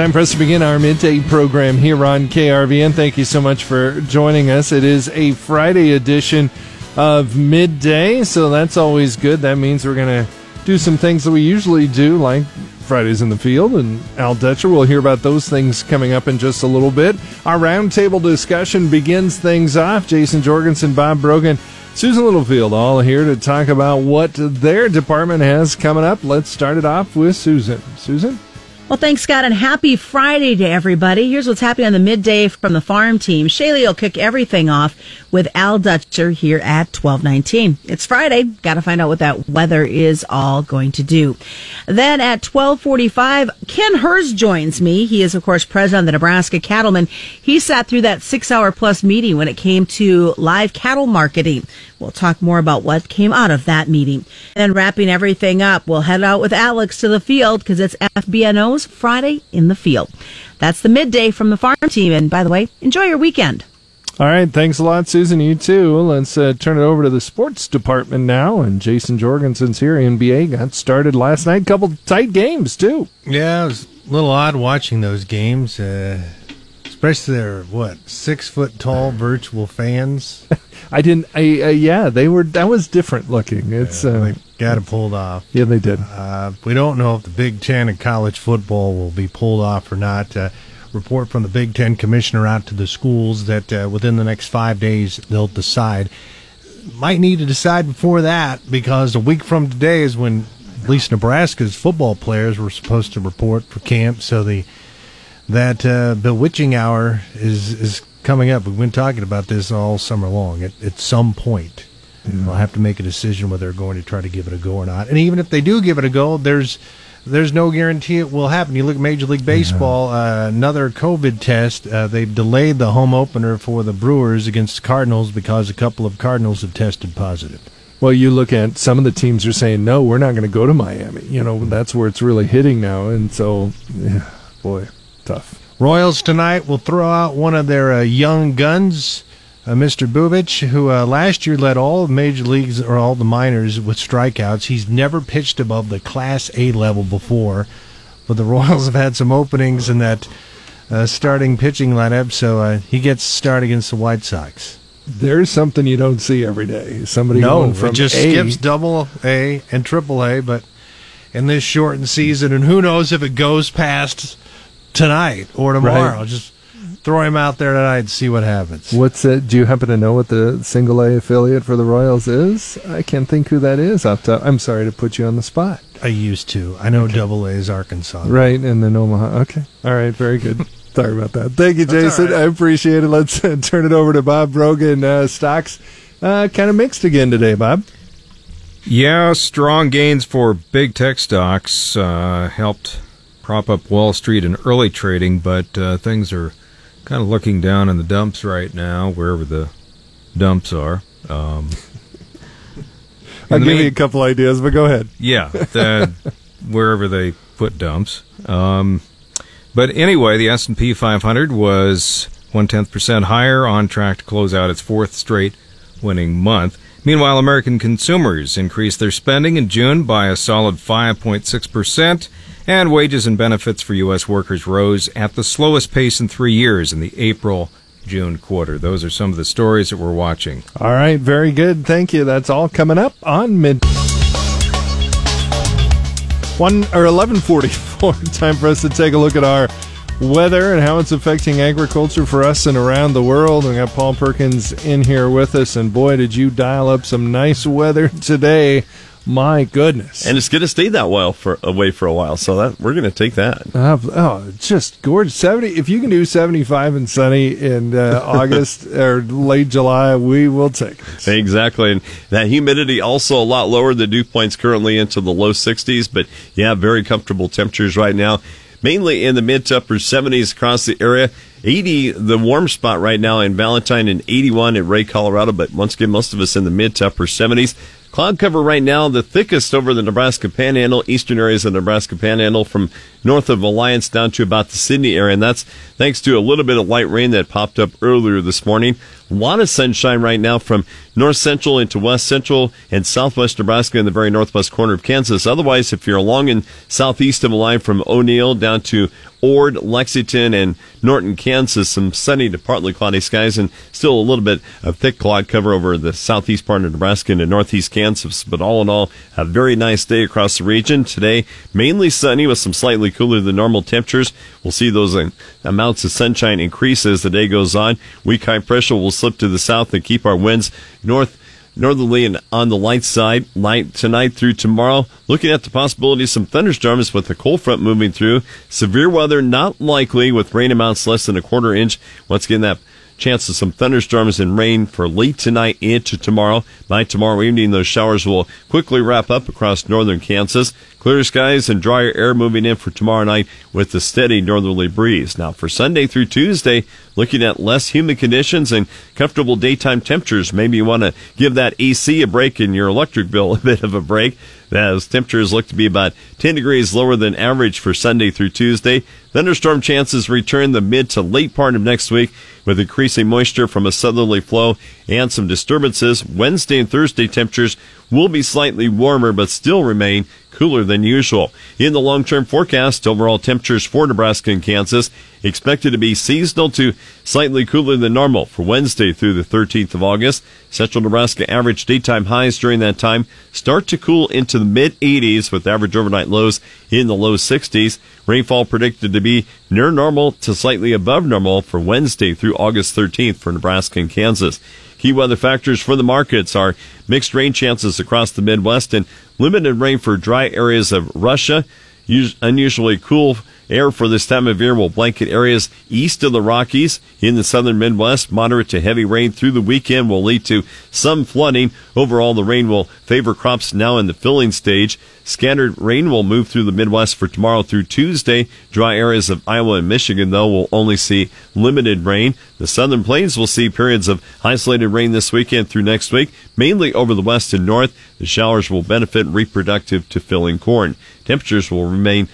Time for us to begin our midday program here on KRVN. Thank you so much for joining us. It is a Friday edition of midday, so that's always good. That means we're going to do some things that we usually do, like Fridays in the Field, and Al Dutcher. We'll hear about those things coming up in just a little bit. Our roundtable discussion begins things off. Jason Jorgensen, Bob Brogan, Susan Littlefield, all here to talk about what their department has coming up. Let's start it off with Susan. Susan? Well, thanks, Scott, and happy Friday to everybody. Here's what's happening on the midday from the farm team. Shaylee will kick everything off with Al Dutcher here at 1219. It's Friday. Got to find out what that weather is all going to do. Then at 1245, Ken Herz joins me. He is, of course, president of the Nebraska Cattlemen. He sat through that six hour plus meeting when it came to live cattle marketing. We'll talk more about what came out of that meeting. And wrapping everything up, we'll head out with Alex to the field because it's FNBO's Friday in the Field. That's the midday from the farm team. And by the way, enjoy your weekend. All right, thanks a lot, Susan. You too. Let's uh, turn it over to the sports department now. And Jason Jorgensen's here. NBA got started last night. Couple tight games too. Yeah, it was a little odd watching those games, uh, especially their what six foot tall virtual fans. I didn't. I uh, yeah, they were. That was different looking. It's Yeah, uh, they got it pulled off. yeah, they did. Uh, we don't know if the Big Ten and college football will be pulled off or not. Uh, report from the Big Ten commissioner out to the schools that uh, within the next five days they'll decide. Might need to decide before that because a week from today is when at least Nebraska's football players were supposed to report for camp. So the that uh, bewitching hour is is coming up. We've been talking about this all summer long. At, at some point, they'll have to make a decision whether they're going to try to give it a go or not. And even if they do give it a go, there's there's no guarantee it will happen. You look at Major League Baseball, uh, another COVID test. Uh, they've delayed the home opener for the Brewers against the Cardinals because a couple of Cardinals have tested positive. Well, you look at some of the teams are saying no, we're not going to go to Miami. You know, that's where it's really hitting now, and so, yeah, boy, tough. Royals tonight will throw out one of their uh, young guns, uh, Mr. Bubic, who uh, last year led all of major leagues or all the minors with strikeouts. He's never pitched above the Class A level before, but the Royals have had some openings in that uh, starting pitching lineup, so uh, he gets to start against the White Sox. There's something you don't see every day. Somebody No, it just A, skips double A and triple A, but in this shortened season, and who knows if it goes past tonight or tomorrow. Right. Just throw him out there tonight and see what happens. What's it? Do you happen to know what the single A affiliate for the Royals is? I can't think who that is. Off top. I'm sorry to put you on the spot. I used to. I know double A is Arkansas. Right, and then Omaha. Okay, all right, very good. Sorry about that. Thank you, Jason. all right. I appreciate it. Let's uh, turn it over to Bob Brogan. Uh, stocks uh, kind of mixed again today, Bob. Yeah, strong gains for big tech stocks uh, helped prop up Wall Street in early trading, but uh, things are kind of looking down in the dumps right now, wherever the dumps are. Um, I'll give you a couple ideas, but go ahead. yeah, the, wherever they put dumps. Um, but anyway, the S and P 500 was one tenth percent higher, on track to close out its fourth straight winning month. Meanwhile, American consumers increased their spending in June by a solid 5.6 percent, and wages and benefits for U.S. workers rose at the slowest pace in three years in the April. June quarter. Those are some of the stories that we're watching. All right, very good. Thank you. That's all coming up on mid one or eleven forty four. Time for us to take a look at our weather and how it's affecting agriculture for us and around the world. We got Paul Perkins in here with us, and boy, did you dial up some nice weather today! My goodness, and it's going to stay that while for away for a while. So that we're going to take that. Uh, oh, just gorgeous. Seventy. If you can do seventy-five and sunny in uh, August or late July, we will take it. Exactly, and that humidity also a lot lower. The dew points currently into the low 60s, but yeah, very comfortable temperatures right now. Mainly in the mid to upper 70s across the area. 80, the warm spot right now in Valentine, and 81 at Wray, Colorado. But once again, most of us in the mid to upper 70s. Cloud cover right now, the thickest over the Nebraska Panhandle, eastern areas of the Nebraska Panhandle, from north of Alliance down to about the Sidney area, and that's thanks to a little bit of light rain that popped up earlier this morning. A lot of sunshine right now from north central into west central and southwest Nebraska in the very northwest corner of Kansas. Otherwise, if you're along in southeast of the line from O'Neill down to Ord, Lexington, and Norton, Kansas. Some sunny to partly cloudy skies and still a little bit of thick cloud cover over the southeast part of Nebraska and northeast Kansas. But all in all, a very nice day across the region. Today, mainly sunny with some slightly cooler than normal temperatures. We'll see those amounts of sunshine increase as the day goes on. Weak high pressure will slip to the south and keep our winds north northerly and on the light side light tonight through tomorrow. Looking at the possibility of some thunderstorms with the cold front moving through. Severe weather not likely with rain amounts less than a quarter inch. Once again, that chance of some thunderstorms and rain for late tonight into tomorrow. By tomorrow evening, those showers will quickly wrap up across northern Kansas. Clear skies and drier air moving in for tomorrow night with a steady northerly breeze. Now for Sunday through Tuesday, looking at less humid conditions and comfortable daytime temperatures. Maybe you want to give that AC a break and your electric bill a bit of a break as temperatures look to be about 10 degrees lower than average for Sunday through Tuesday. Thunderstorm chances return the mid to late part of next week with increasing moisture from a southerly flow and some disturbances. Wednesday and Thursday temperatures will be slightly warmer but still remain cooler than usual. In the long-term forecast, overall temperatures for Nebraska and Kansas expected to be seasonal to slightly cooler than normal for Wednesday through the 13th of August. Central Nebraska average daytime highs during that time start to cool into the mid 80s with average overnight lows in the low 60s. Rainfall predicted to be near normal to slightly above normal for Wednesday through August 13th for Nebraska and Kansas. Key weather factors for the markets are mixed rain chances across the Midwest and limited rain for dry areas of Russia. Unusually cool Air for this time of year will blanket areas east of the Rockies in the southern Midwest. Moderate to heavy rain through the weekend will lead to some flooding. Overall, the rain will favor crops now in the filling stage. Scattered rain will move through the Midwest for tomorrow through Tuesday. Dry areas of Iowa and Michigan, though, will only see limited rain. The southern plains will see periods of isolated rain this weekend through next week, mainly over the west and north. The showers will benefit reproductive to filling corn. Temperatures will remain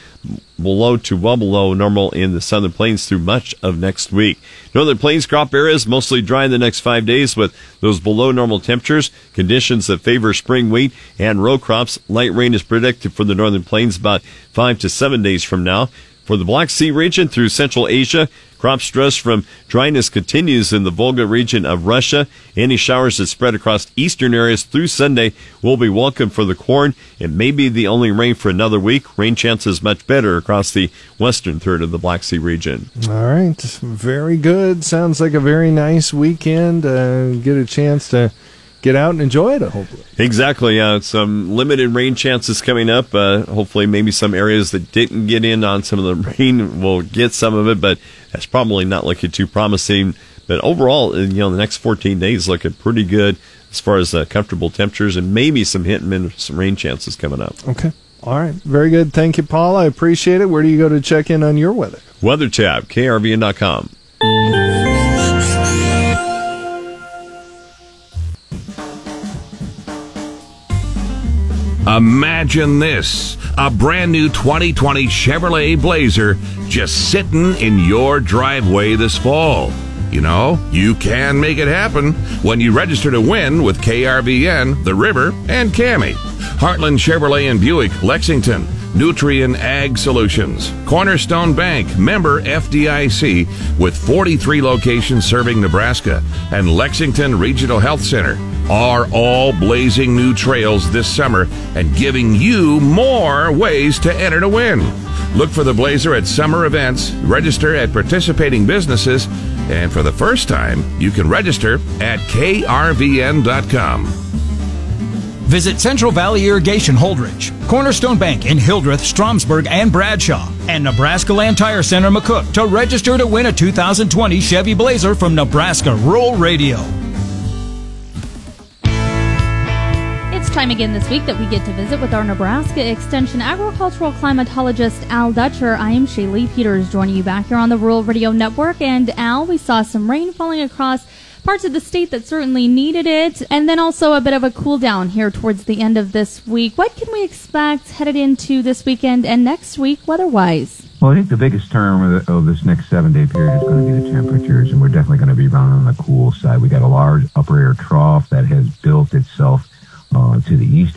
below to well below normal in the southern plains through much of next week. Northern plains crop areas mostly dry in the next five days with those below normal temperatures, conditions that favor spring wheat and row crops. Light rain is predicted for the northern plains about five to seven days from now. For the Black Sea region through Central Asia, crop stress from dryness continues in the Volga region of Russia. Any showers that spread across eastern areas through Sunday will be welcome for the corn. It may be the only rain for another week. Rain chances much better across the western third of the Black Sea region. All right. Very good. Sounds like a very nice weekend. Uh, get a chance to get out and enjoy it. Hopefully, exactly. Yeah, some limited rain chances coming up. Uh, hopefully, maybe some areas that didn't get in on some of the rain will get some of it, but that's probably not looking too promising. But overall, uh, you know, the next 14 days looking pretty good as far as uh, comfortable temperatures and maybe some hit and miss some rain chances coming up. Okay. All right. Very good. Thank you, Paul. I appreciate it. Where do you go to check in on your weather? Weather tab, krvn.com. Imagine this a brand new 2020 Chevrolet Blazer just sitting in your driveway this fall. You know, you can make it happen when you register to win with KRVN, The River, and KAMI. Heartland Chevrolet and Buick, Lexington. Nutrien Ag Solutions, Cornerstone Bank, member FDIC, with 43 locations serving Nebraska, and Lexington Regional Health Center are all blazing new trails this summer and giving you more ways to enter to win. Look for the Blazer at summer events, register at participating businesses, and for the first time, you can register at krvn.com. Visit Central Valley Irrigation Holdrege, Cornerstone Bank in Hildreth, Stromsburg, and Bradshaw, and Nebraska Land Tire Center McCook to register to win a 2020 Chevy Blazer from Nebraska Rural Radio. Time again this week that we get to visit with our Nebraska Extension agricultural climatologist Al Dutcher. I am Shaylee Peters joining you back here on the Rural Radio Network. And Al, we saw some rain falling across parts of the state that certainly needed it, and then also a bit of a cool down here towards the end of this week. What can we expect headed into this weekend and next week weather-wise? Well, I think the biggest term of, of this next seven-day period is going to be the temperatures, and we're definitely going to be running on the cool side. We got a large upper air trough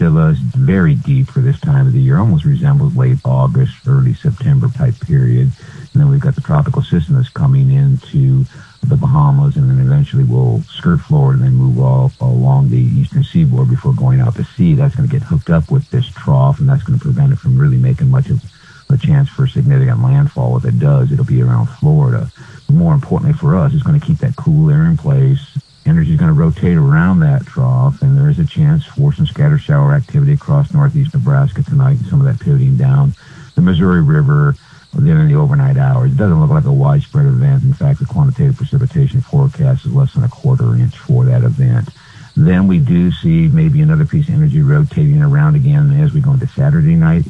of us, very deep for this time of the year, almost resembles late August, early September type period. And then we've got the tropical system that's coming into the Bahamas and then eventually we'll skirt Florida and then move all along the eastern seaboard before going out to sea. That's going to get hooked up with this trough and that's going to prevent it from really making much of a chance for significant landfall. If it does, it'll be around Florida. But more importantly for us, it's going to keep that cool air in place. Energy is going to rotate around that trough, and there is a chance for some scattered shower activity across northeast Nebraska tonight, and some of that pivoting down the Missouri River within the overnight hours. It doesn't look like a widespread event. In fact, the quantitative precipitation forecast is less than a quarter inch for that event. Then we do see maybe another piece of energy rotating around again as we go into Saturday night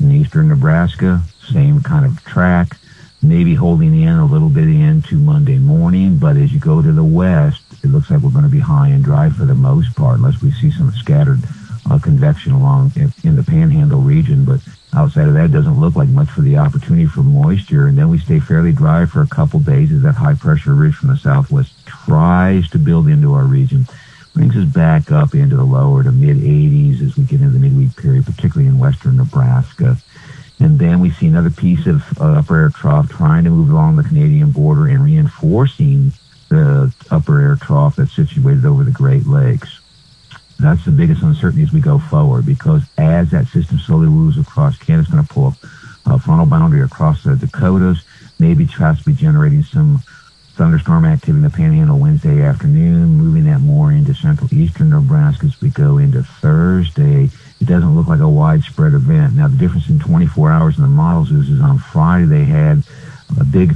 in eastern Nebraska. Same kind of track, maybe holding in a little bit into Monday morning. But as you go to the west, it looks like we're going to be high and dry for the most part, unless we see some scattered uh, convection along in, in the Panhandle region. But outside of that, it doesn't look like much for the opportunity for moisture. And then we stay fairly dry for a couple days as that high pressure ridge from the southwest tries to build into our region. Brings us back up into the lower to mid 80s as we get into the midweek period, particularly in western Nebraska. And then we see another piece of uh, upper air trough trying to move along the Canadian border and reinforcing the upper air trough that's situated over the Great Lakes. That's the biggest uncertainty as we go forward because as that system slowly moves across Canada, it's going to pull a frontal boundary across the Dakotas, maybe possibly generating some thunderstorm activity in the Panhandle Wednesday afternoon, moving that more into central eastern Nebraska as we go into Thursday. It doesn't look like a widespread event. Now, the difference in 24 hours in the models is, is on Friday they had a big,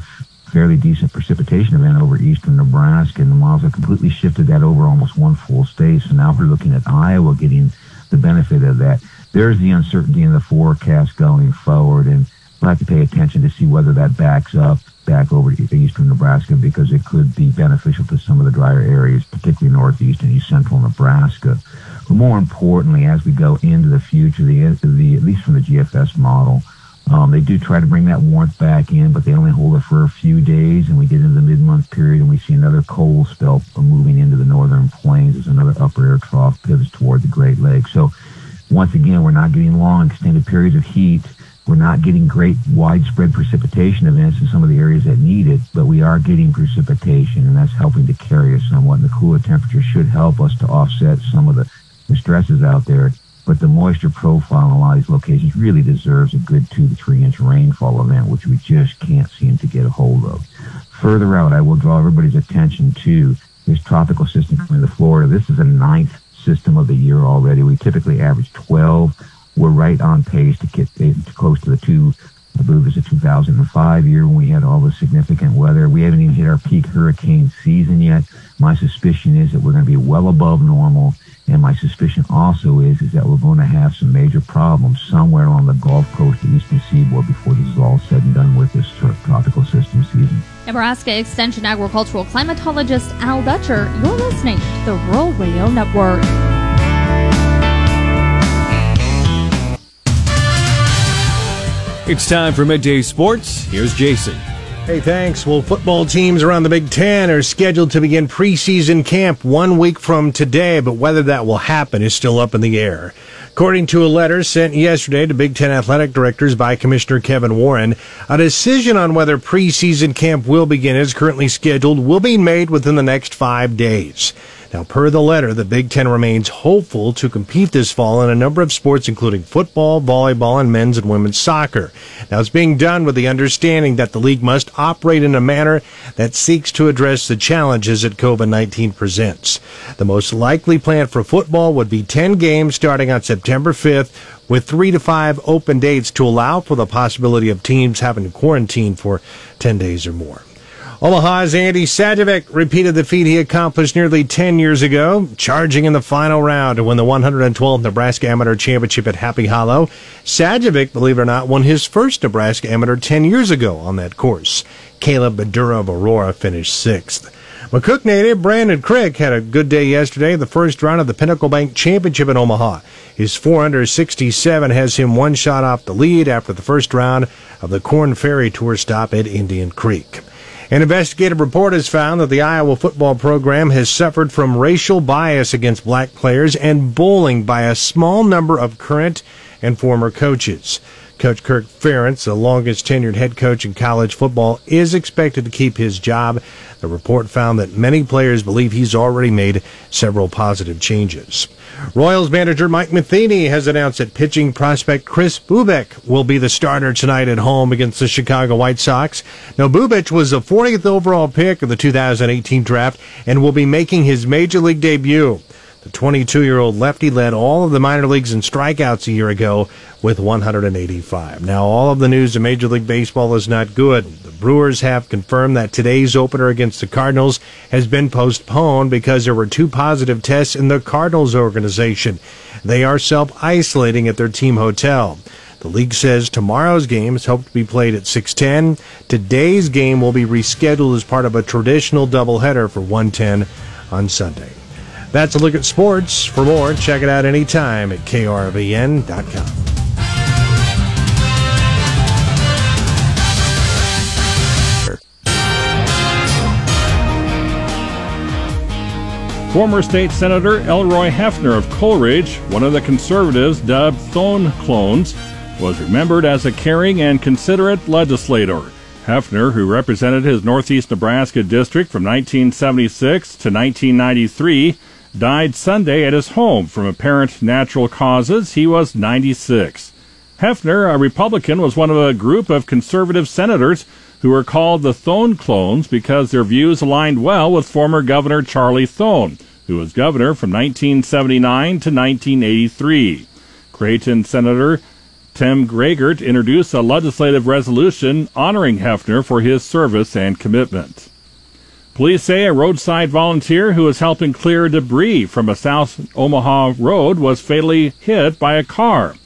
fairly decent precipitation event over eastern Nebraska, and the models have completely shifted that over almost one full state. So now we're looking at Iowa getting the benefit of that. There's the uncertainty in the forecast going forward, and we'll have to pay attention to see whether that backs up back over to eastern Nebraska because it could be beneficial to some of the drier areas, particularly northeast and east central Nebraska. But more importantly, as we go into the future, the, the at least from the GFS model, um, they do try to bring that warmth back in, but they only hold it for a few days, and we get into the mid-month period, and we see another cold spell moving into the northern plains as another upper air trough pivots toward the Great Lakes. So once again, we're not getting long extended periods of heat. We're not getting great widespread precipitation events in some of the areas that need it, but we are getting precipitation, and that's helping to carry us somewhat. And the cooler temperature should help us to offset some of the, the stresses out there. But the moisture profile in a lot of these locations really deserves a good two to three inch rainfall event, which we just can't seem to get a hold of. Further out, I will draw everybody's attention to this tropical system coming to Florida. This is a ninth system of the year already. We typically average 12 we're right on pace to get eh, close to the two. I believe it was a 2005 year when we had all the significant weather. We haven't even hit our peak hurricane season yet. My suspicion is that we're going to be well above normal. And my suspicion also is, is that we're going to have some major problems somewhere on the Gulf Coast, the eastern seaboard, before this is all said and done with this tropical system season. Nebraska Extension agricultural climatologist Al Dutcher, you're listening to the Rural Radio Network. It's time for midday sports. Here's Jason. Hey, thanks. Well, football teams around the Big Ten are scheduled to begin preseason camp one week from today, but whether that will happen is still up in the air. According to a letter sent yesterday to Big Ten athletic directors by Commissioner Kevin Warren, a decision on whether preseason camp will begin as currently scheduled will be made within the next five days. Now, per the letter, the Big Ten remains hopeful to compete this fall in a number of sports, including football, volleyball, and men's and women's soccer. Now, it's being done with the understanding that the league must operate in a manner that seeks to address the challenges that COVID-19 presents. The most likely plan for football would be 10 games starting on September 5th, with three to five open dates to allow for the possibility of teams having to quarantine for 10 days or more. Omaha's Andy Sajevic repeated the feat he accomplished nearly 10 years ago, charging in the final round to win the 112th Nebraska Amateur Championship at Happy Hollow. Sajevic, believe it or not, won his first Nebraska Amateur 10 years ago on that course. Caleb Badura of Aurora finished sixth. McCook native Brandon Crick had a good day yesterday, the first round of the Pinnacle Bank Championship in Omaha. His 4 under 67 has him one shot off the lead after the first round of the Korn Ferry Tour stop at Indian Creek. An investigative report has found that the Iowa football program has suffered from racial bias against black players and bullying by a small number of current and former coaches. Coach Kirk Ferentz, the longest tenured head coach in college football, is expected to keep his job. The report found that many players believe he's already made several positive changes. Royals manager Mike Matheny has announced that pitching prospect Chris Bubic will be the starter tonight at home against the Chicago White Sox. Now, Bubic was the 40th overall pick of the 2018 draft and will be making his major league debut. The 22 year old lefty led all of the minor leagues in strikeouts a year ago with 185. Now, all of the news in Major League Baseball is not good. The Brewers have confirmed that today's opener against the Cardinals has been postponed because there were two positive tests in the Cardinals organization. They are self isolating at their team hotel. The league says tomorrow's game is hoped to be played at 6:10. Today's game will be rescheduled as part of a traditional doubleheader for 1:10 on Sunday. That's a look at sports. For more, check it out anytime at krvn.com. Former state senator Elroy Hefner of Coleridge, one of the conservatives dubbed Thone clones, was remembered as a caring and considerate legislator. Hefner, who represented his northeast Nebraska district from 1976 to 1993, died Sunday at his home from apparent natural causes. He was 96. Hefner, a Republican, was one of a group of conservative senators who were called the Thone clones because their views aligned well with former Governor Charlie Thone, who was governor from 1979 to 1983. Creighton Senator Tim Gragert introduced a legislative resolution honoring Hefner for his service and commitment. Police say a roadside volunteer who was helping clear debris from a South Omaha road was fatally hit by a car.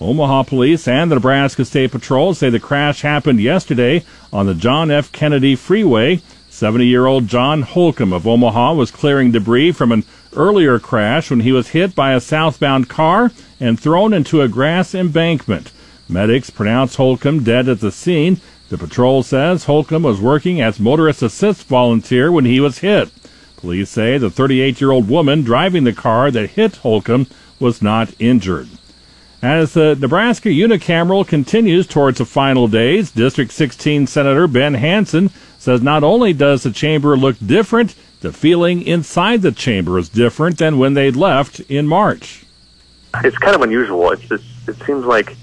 Omaha police and the Nebraska State Patrol say the crash happened yesterday on the John F. Kennedy Freeway. 70 year old John Holcomb of Omaha was clearing debris from an earlier crash when he was hit by a southbound car and thrown into a grass embankment. Medics pronounced Holcomb dead at the scene. The patrol says Holcomb was working as motorist assist volunteer when he was hit. Police say the 38 year old woman driving the car that hit Holcomb was not injured. As the Nebraska unicameral continues towards the final days, District 16 Senator Ben Hansen says not only does the chamber look different, the feeling inside the chamber is different than when they left in March. It's kind of unusual. It's it seems like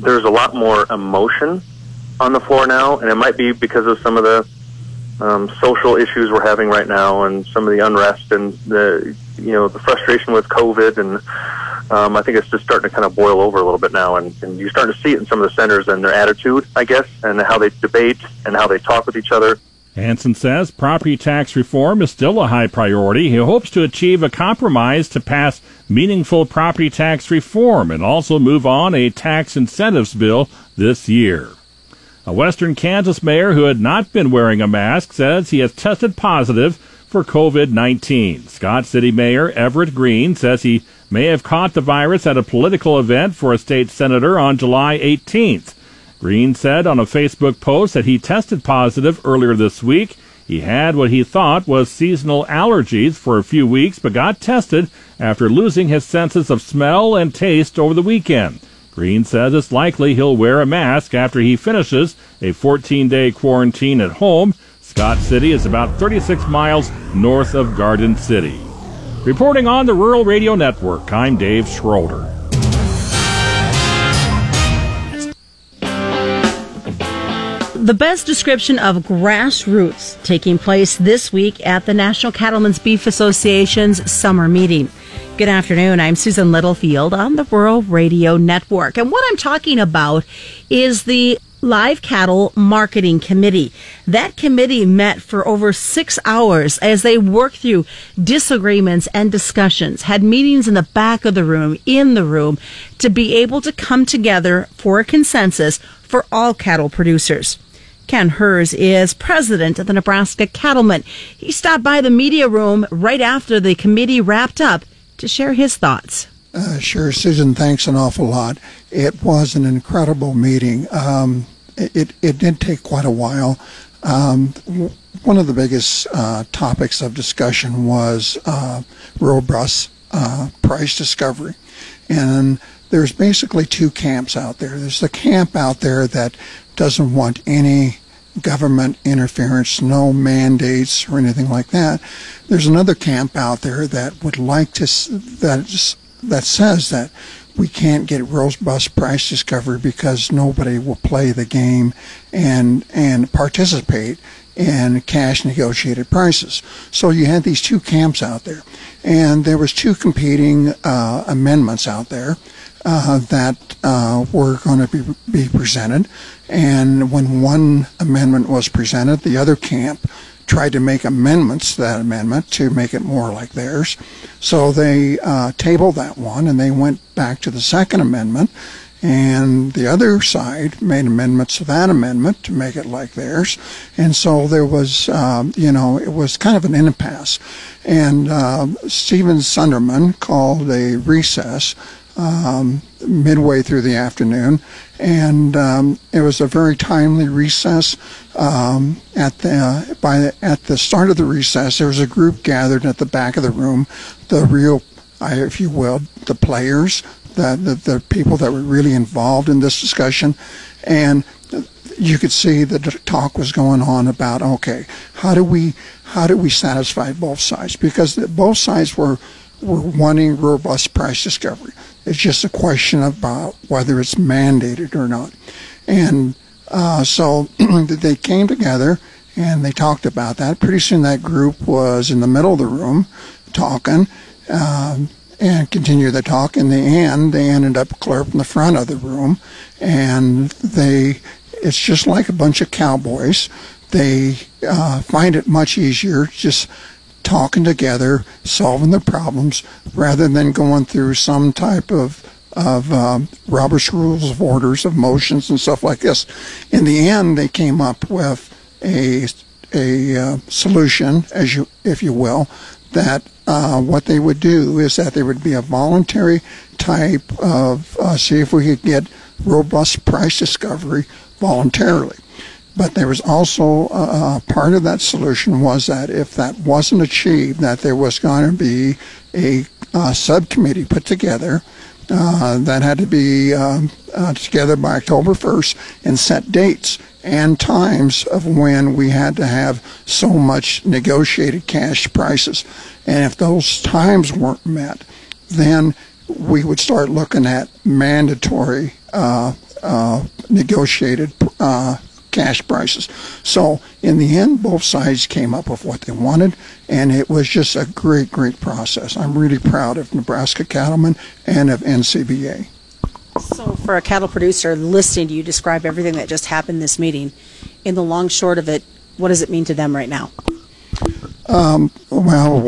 there's a lot more emotion on the floor now, and it might be because of some of the um, social issues we're having right now, and some of the unrest and the you know the frustration with COVID, and um, I think it's just starting to kind of boil over a little bit now, and, and you're starting to see it in some of the centers and their attitude, I guess, and how they debate and how they talk with each other. Hansen says property tax reform is still a high priority. He hopes to achieve a compromise to pass meaningful property tax reform and also move on a tax incentives bill this year. A western Kansas mayor who had not been wearing a mask says he has tested positive for COVID 19. Scott City Mayor Everett Green says he may have caught the virus at a political event for a state senator on July 18th. Green said on a Facebook post that he tested positive earlier this week. He had what he thought was seasonal allergies for a few weeks, but got tested after losing his senses of smell and taste over the weekend. Green says it's likely he'll wear a mask after he finishes a 14 day quarantine at home. Scott City is about 36 miles north of Garden City. Reporting on the Rural Radio Network, I'm Dave Schroeder. the best description of grassroots taking place this week at the National Cattlemen's Beef Association's summer meeting. Good afternoon. I'm Susan Littlefield on the Rural Radio Network. And what I'm talking about is the Live Cattle Marketing Committee. That committee met for over six hours as they worked through disagreements and discussions, had meetings in the back of the room, in the room, to be able to come together for a consensus for all cattle producers. Ken Herz is president of the Nebraska Cattlemen. He stopped by the media room right after the committee wrapped up to share his thoughts. Uh, sure, Susan, thanks an awful lot. It was an incredible meeting. Um, it, it did take quite a while. Um, one of the biggest uh, topics of discussion was uh, robust uh, price discovery. And there's basically two camps out there. There's the camp out there that doesn't want any government interference, no mandates or anything like that. There's another camp out there that would like to that that says that we can't get robust price discovery because nobody will play the game and and participate in cash negotiated prices. So you had these two camps out there, and there was two competing uh, amendments out there uh, that uh, were going to be be presented. And when one amendment was presented, the other camp tried to make amendments to that amendment to make it more like theirs. So they uh, tabled that one and they went back to the second amendment. And the other side made amendments to that amendment to make it like theirs. And so there was, um, you know, it was kind of an impasse. And uh, Stephen Sunderman called a recess um, midway through the afternoon, and um, it was a very timely recess. Um, at the by the, at the start of the recess, there was a group gathered at the back of the room, the real, if you will, the players, the, the the people that were really involved in this discussion, and you could see the talk was going on about okay, how do we how do we satisfy both sides because both sides were were wanting robust price discovery. It's just a question about whether it's mandated or not. And uh, so they came together and they talked about that. Pretty soon that group was in the middle of the room talking um, and continued the talk. In the end, they ended up clear in the front of the room and they, it's just like a bunch of cowboys. They uh, find it much easier just talking together, solving the problems, rather than going through some type of of um, Robert's Rules of Orders of motions and stuff like this. In the end, they came up with a a uh, solution, as you if you will, that uh, what they would do is that there would be a voluntary type of uh, see if we could get robust price discovery voluntarily. But there was also uh, part of that solution was that if that wasn't achieved, that there was going to be a uh, subcommittee put together uh, that had to be um, uh, together by October 1st and set dates and times of when we had to have so much negotiated cash prices. And if those times weren't met, then we would start looking at mandatory uh, uh, negotiated uh, cash prices. So in the end, both sides came up with what they wanted, and it was just a great, great process. I'm really proud of Nebraska Cattlemen and of NCBA. So, for a cattle producer listening to you describe everything that just happened this meeting, in the long short of it, what does it mean to them right now? Um, well,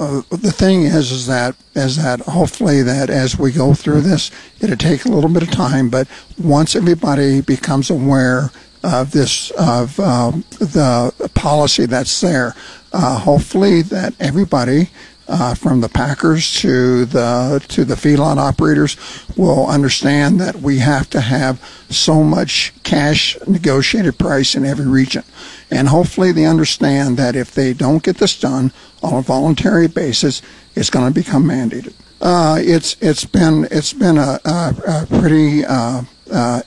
uh, the thing is, is that is that hopefully that as we go through this, it'll take a little bit of time. But once everybody becomes aware of this of um, the policy that's there, uh, hopefully that everybody. Uh, from the packers to the to the feedlot operators will understand that we have to have so much cash negotiated price in every region, and hopefully they understand that if they don't get this done on a voluntary basis, it's going to become mandated. Uh, it's it's been it's been a, a, a pretty uh, uh,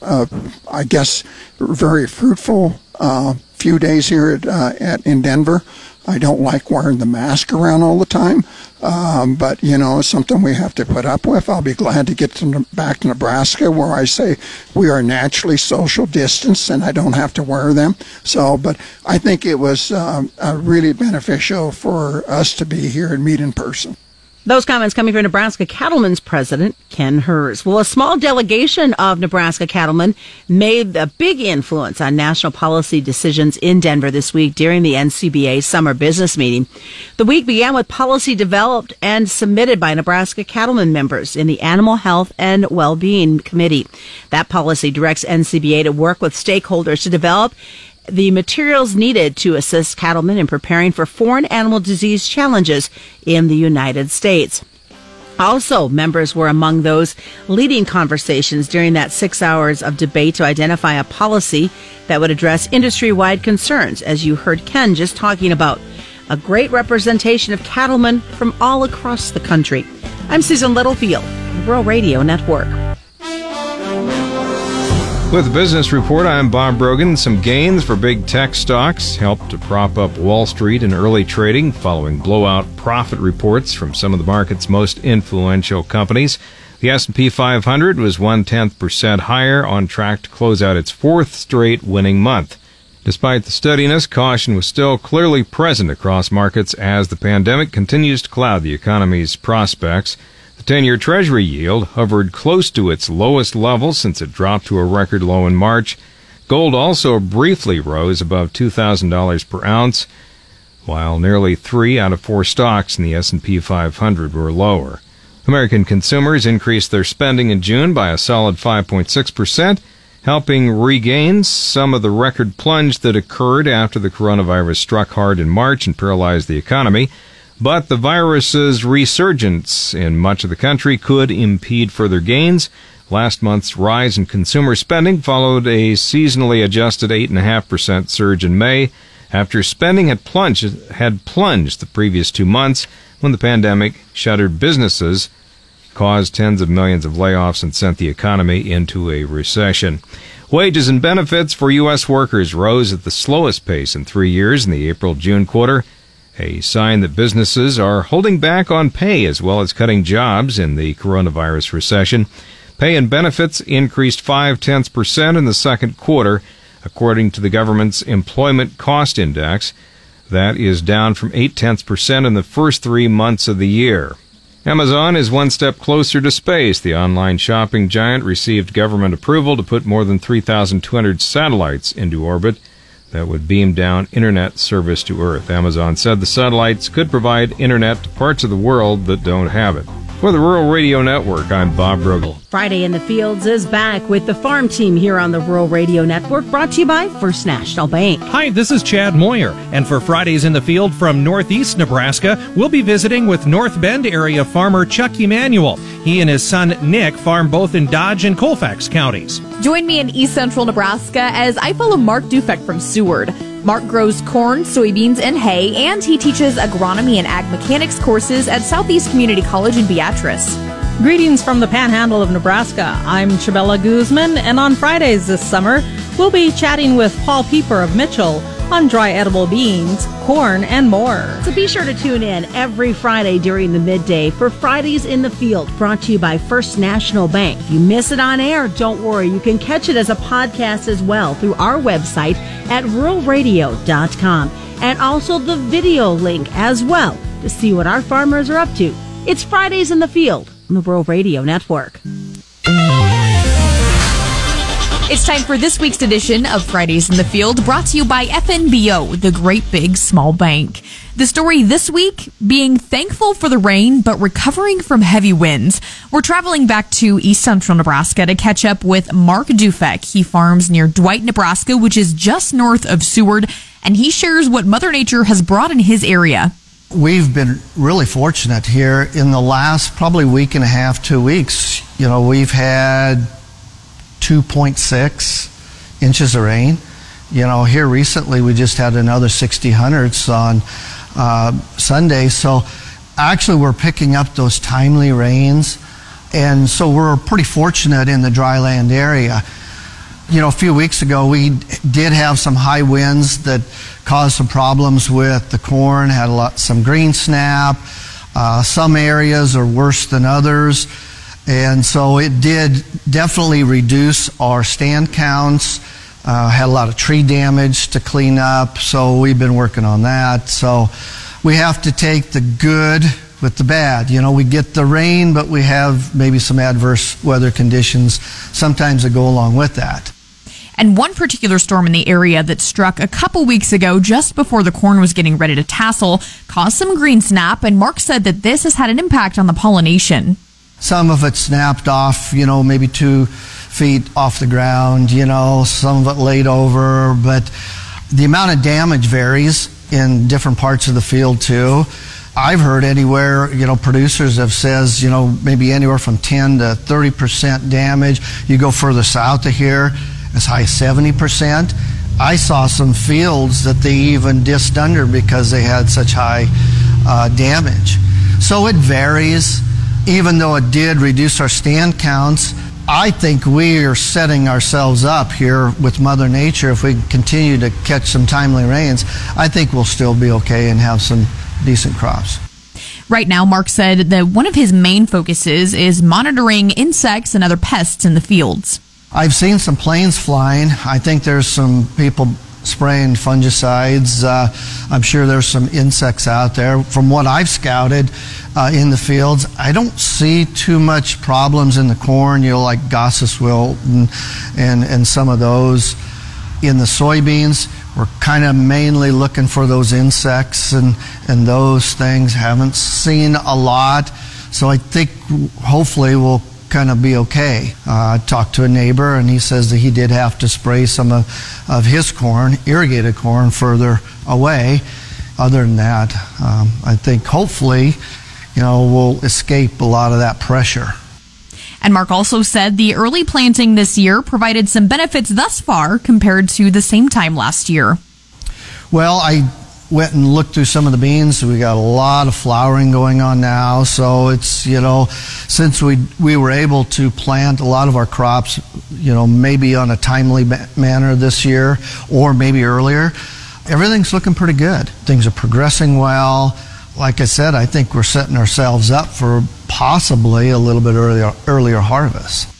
uh, I guess very fruitful uh, few days here at, uh, at in Denver. I don't like wearing the mask around all the time, um, but you know it's something we have to put up with. I'll be glad to get to, back to Nebraska where I say we are naturally social distance and I don't have to wear them. So, but I think it was um, uh, really beneficial for us to be here and meet in person. Those comments coming from Nebraska Cattlemen's president, Ken Herz. Well, a small delegation of Nebraska cattlemen made a big influence on national policy decisions in Denver this week during the NCBA summer business meeting. The week began with policy developed and submitted by Nebraska cattlemen members in the Animal Health and Well-Being Committee. That policy directs NCBA to work with stakeholders to develop the materials needed to assist cattlemen in preparing for foreign animal disease challenges in the United States. Also, members were among those leading conversations during that six hours of debate to identify a policy that would address industry wide concerns, as you heard Ken just talking about. A great representation of cattlemen from all across the country. I'm Susan Littlefield, Rural Radio Network. With business report, I'm Bob Brogan. Some gains for big tech stocks helped to prop up Wall Street in early trading following blowout profit reports from some of the market's most influential companies. The S&P 500 was one tenth percent higher, on track to close out its fourth straight winning month. Despite the steadiness, caution was still clearly present across markets as the pandemic continues to cloud the economy's prospects. The 10 year Treasury yield hovered close to its lowest level since it dropped to a record low in March. Gold also briefly rose above $2,000 per ounce, while nearly three out of four stocks in the S&P 500 were lower. American consumers increased their spending in June by a solid 5.6%, helping regain some of the record plunge that occurred after the coronavirus struck hard in March and paralyzed the economy. But the virus's resurgence in much of the country could impede further gains. Last month's rise in consumer spending followed a seasonally adjusted 8.5% surge in May after spending had plunged, had plunged the previous two months when the pandemic shuttered businesses, caused tens of millions of layoffs, and sent the economy into a recession. Wages and benefits for U.S. workers rose at the slowest pace in three years in the April June quarter a sign that businesses are holding back on pay as well as cutting jobs in the coronavirus recession. Pay and benefits increased five tenths percent in the second quarter, according to the government's employment cost index. That is down from eight tenths percent in the first three months of the year. Amazon is one step closer to space. The online shopping giant received government approval to put more than 3,200 satellites into orbit that would beam down internet service to Earth. Amazon said the satellites could provide internet to parts of the world that don't have it. For the Rural Radio Network, I'm Bob Brogan. Friday in the Fields is back with the farm team here on the Rural Radio Network, brought to you by First National Bank. Hi, this is Chad Moyer, and for Fridays in the Field from Northeast Nebraska, we'll be visiting with North Bend area farmer Chuck Emanuel. He and his son Nick farm both in Dodge and Colfax counties. Join me in East Central Nebraska as I follow Mark Dufek from Seward. Mark grows corn, soybeans, and hay, and he teaches agronomy and ag mechanics courses at Southeast Community College in Beatrice. Greetings from the panhandle of Nebraska. I'm Chabella Guzman, and on Fridays this summer, we'll be chatting with Paul Pieper of Mitchell on dry edible beans, corn, and more. So be sure to tune in every Friday during the midday for Fridays in the Field, brought to you by First National Bank. If you miss it on air, don't worry. You can catch it as a podcast as well through our website at ruralradio.com and also the video link as well to see what our farmers are up to. It's Fridays in the Field on the Rural Radio Network. It's time for this week's edition of Fridays in the Field, brought to you by FNBO, the Great Big Small Bank. The story this week being thankful for the rain, but recovering from heavy winds. We're traveling back to east central Nebraska to catch up with Mark Dufek. He farms near Dwight, Nebraska, which is just north of Seward, and he shares what Mother Nature has brought in his area. We've been really fortunate here in the last probably week and a half, two weeks. You know, we've had 2.6 inches of rain. You know, here recently we just had another 60 hundredths on uh, Sunday. So actually, we're picking up those timely rains. And so we're pretty fortunate in the dryland area. You know, a few weeks ago, we did have some high winds that caused some problems with the corn, had a lot, some green snap. Uh, some areas are worse than others. And so it did definitely reduce our stand counts. Uh, had a lot of tree damage to clean up, so we've been working on that. So we have to take the good with the bad. You know, we get the rain, but we have maybe some adverse weather conditions sometimes that go along with that. And one particular storm in the area that struck a couple weeks ago, just before the corn was getting ready to tassel, caused some green snap. And Mark said that this has had an impact on the pollination. Some of it snapped off, you know, maybe two feet off the ground, you know, some of it laid over, but the amount of damage varies in different parts of the field too. I've heard anywhere, you know, producers have says, you know, maybe anywhere from 10 to 30% damage. You go further south of here, as high as 70%. I saw some fields that they even dissed under because they had such high uh, damage. So it varies. Even though it did reduce our stand counts, I think we are setting ourselves up here with Mother Nature. If we continue to catch some timely rains, I think we'll still be okay and have some decent crops. Right now, Mark said that one of his main focuses is monitoring insects and other pests in the fields. I've seen some planes flying. I think there's some people spraying fungicides. Uh, I'm sure there's some insects out there. From what I've scouted uh, in the fields, I don't see too much problems in the corn, you know, like Goss's wilt and, and, and some of those. In the soybeans, we're kind of mainly looking for those insects and, and those things. Haven't seen a lot. So I think hopefully we'll kind of be okay. Uh, I talked to a neighbor and he says that he did have to spray some of, of his corn, irrigated corn, further away. Other than that, um, I think hopefully, you know, we'll escape a lot of that pressure. And Mark also said the early planting this year provided some benefits thus far compared to the same time last year. Well, I went and looked through some of the beans. We got a lot of flowering going on now. So it's, you know, since we, we were able to plant a lot of our crops, you know, maybe on a timely ma- manner this year or maybe earlier, everything's looking pretty good. Things are progressing well. Like I said, I think we're setting ourselves up for possibly a little bit earlier, earlier harvest.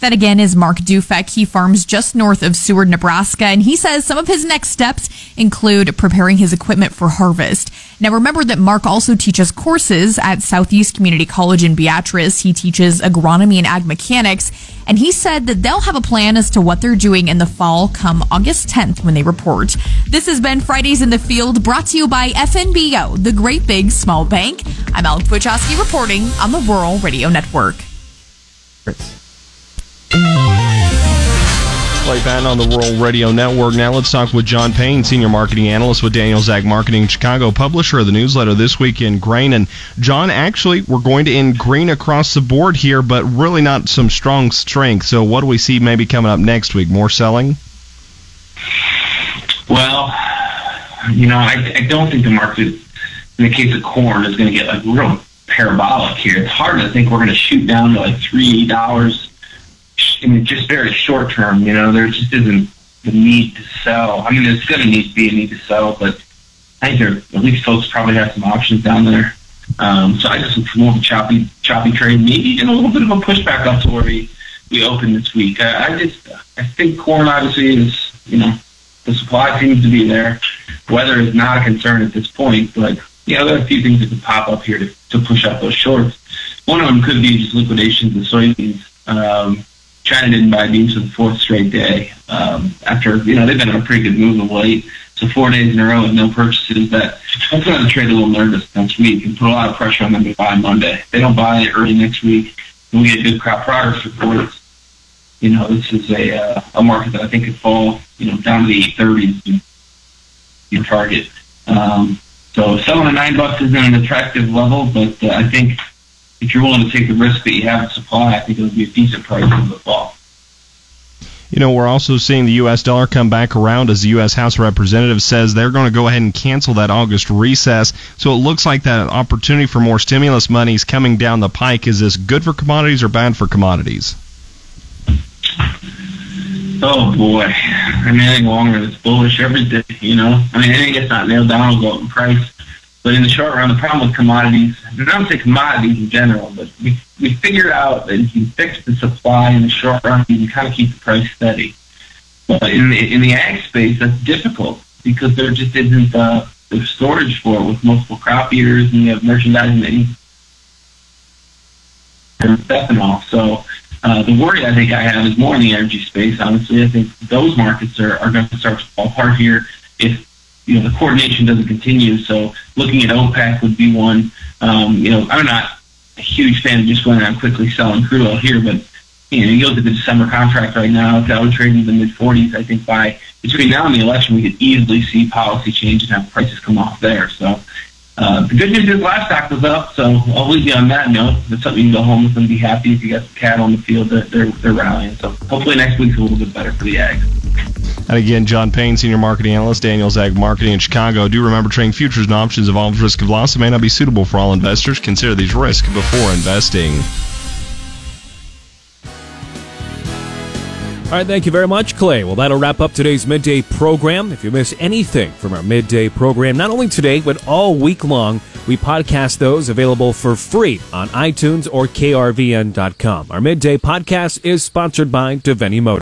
That again is Mark Dufek. He farms just north of Seward, Nebraska, and he says some of his next steps include preparing his equipment for harvest. Now remember that Mark also teaches courses at Southeast Community College in Beatrice. He teaches agronomy and ag mechanics, and he said that they'll have a plan as to what they're doing in the fall come August 10th when they report. This has been Fridays in the Field brought to you by FNBO, the Great Big Small Bank. I'm Alex Wachowski reporting on the Rural Radio Network. Clay Patton on the Rural Radio Network. Now let's talk with John Payne, Senior Marketing Analyst with Daniel Ag Marketing Chicago, publisher of the newsletter This Week in Grain. And John, actually, we're going to end green across the board here, but really not some strong strength. So what do we see maybe coming up next week? More selling? Well, you know, I, I don't think the market, in the case of corn, is going to get like real parabolic here. It's hard to think we're going to shoot down to like three dollars I mean, just very short term, you know, there just isn't the need to sell. I mean, there's going to need to be a need to sell, but I think there, at least folks probably have some options down there. Um, so I just look more of a choppy, choppy trade, maybe even a little bit of a pushback up to where we, we open this week. I, I just, I think corn obviously is, you know, the supply seems to be there. Weather is not a concern at this point, but you know, there are a few things that could pop up here to, to push up those shorts. One of them could be just liquidations of soybeans. Um, China didn't buy beans for the fourth straight day. Um, after you know they've been on a pretty good move of late, so four days in a row with no purchases. That that's going to trade a little nervous next week and put a lot of pressure on them to buy Monday. If they don't buy it early next week, and we get good crop progress reports. You know, this is a uh, a market that I think could fall, you know, down to the 830s. Your target. Um, so selling at nine bucks isn't an attractive level, but uh, I think if you're willing to take the risk that you have in supply, I think it'll be a decent price in the fall. You know, we're also seeing the U.S. dollar come back around as the U.S. House of Representatives says they're going to go ahead and cancel that August recess. So it looks like that opportunity for more stimulus money is coming down the pike. Is this good for commodities or bad for commodities? Oh boy, I mean, anything longer it's bullish every day. You know, I mean, anything gets not nailed down will go up in price. But in the short run, the problem with commodities, and I don't say commodities in general, but we, we figured out that if you fix the supply in the short run, you can kind of keep the price steady. But in the, in the ag space, that's difficult because there just isn't uh, the storage for it with multiple crop years and you have merchandising that needs ethanol. So uh, the worry I think I have is more in the energy space. Honestly, I think those markets are, are going to start to fall apart here if you know the coordination doesn't continue. So looking at OPEC would be one. Um, you know, I'm not a huge fan of just going out quickly selling crude oil here, but you know, you look at the December contract right now, Dow trading in the mid 40s. I think by between now and the election, we could easily see policy change and have prices come off there. So uh, the good news is livestock was up, so I'll leave you on that note. It's something you can go home with and be happy if you got the cattle on the field that they're, they're rallying. So hopefully next week's a little bit better for the ag. And again, John Payne, Senior Marketing Analyst, Daniels Ag Marketing in Chicago. Do remember trading futures and options involves risk of loss and may not be suitable for all investors. Consider these risks before investing. All right, thank you very much, Clay. Well, that'll wrap up today's midday program. If you miss anything from our midday program, not only today, but all week long, we podcast those available for free on iTunes or krvn.com. Our midday podcast is sponsored by Devaney Motors.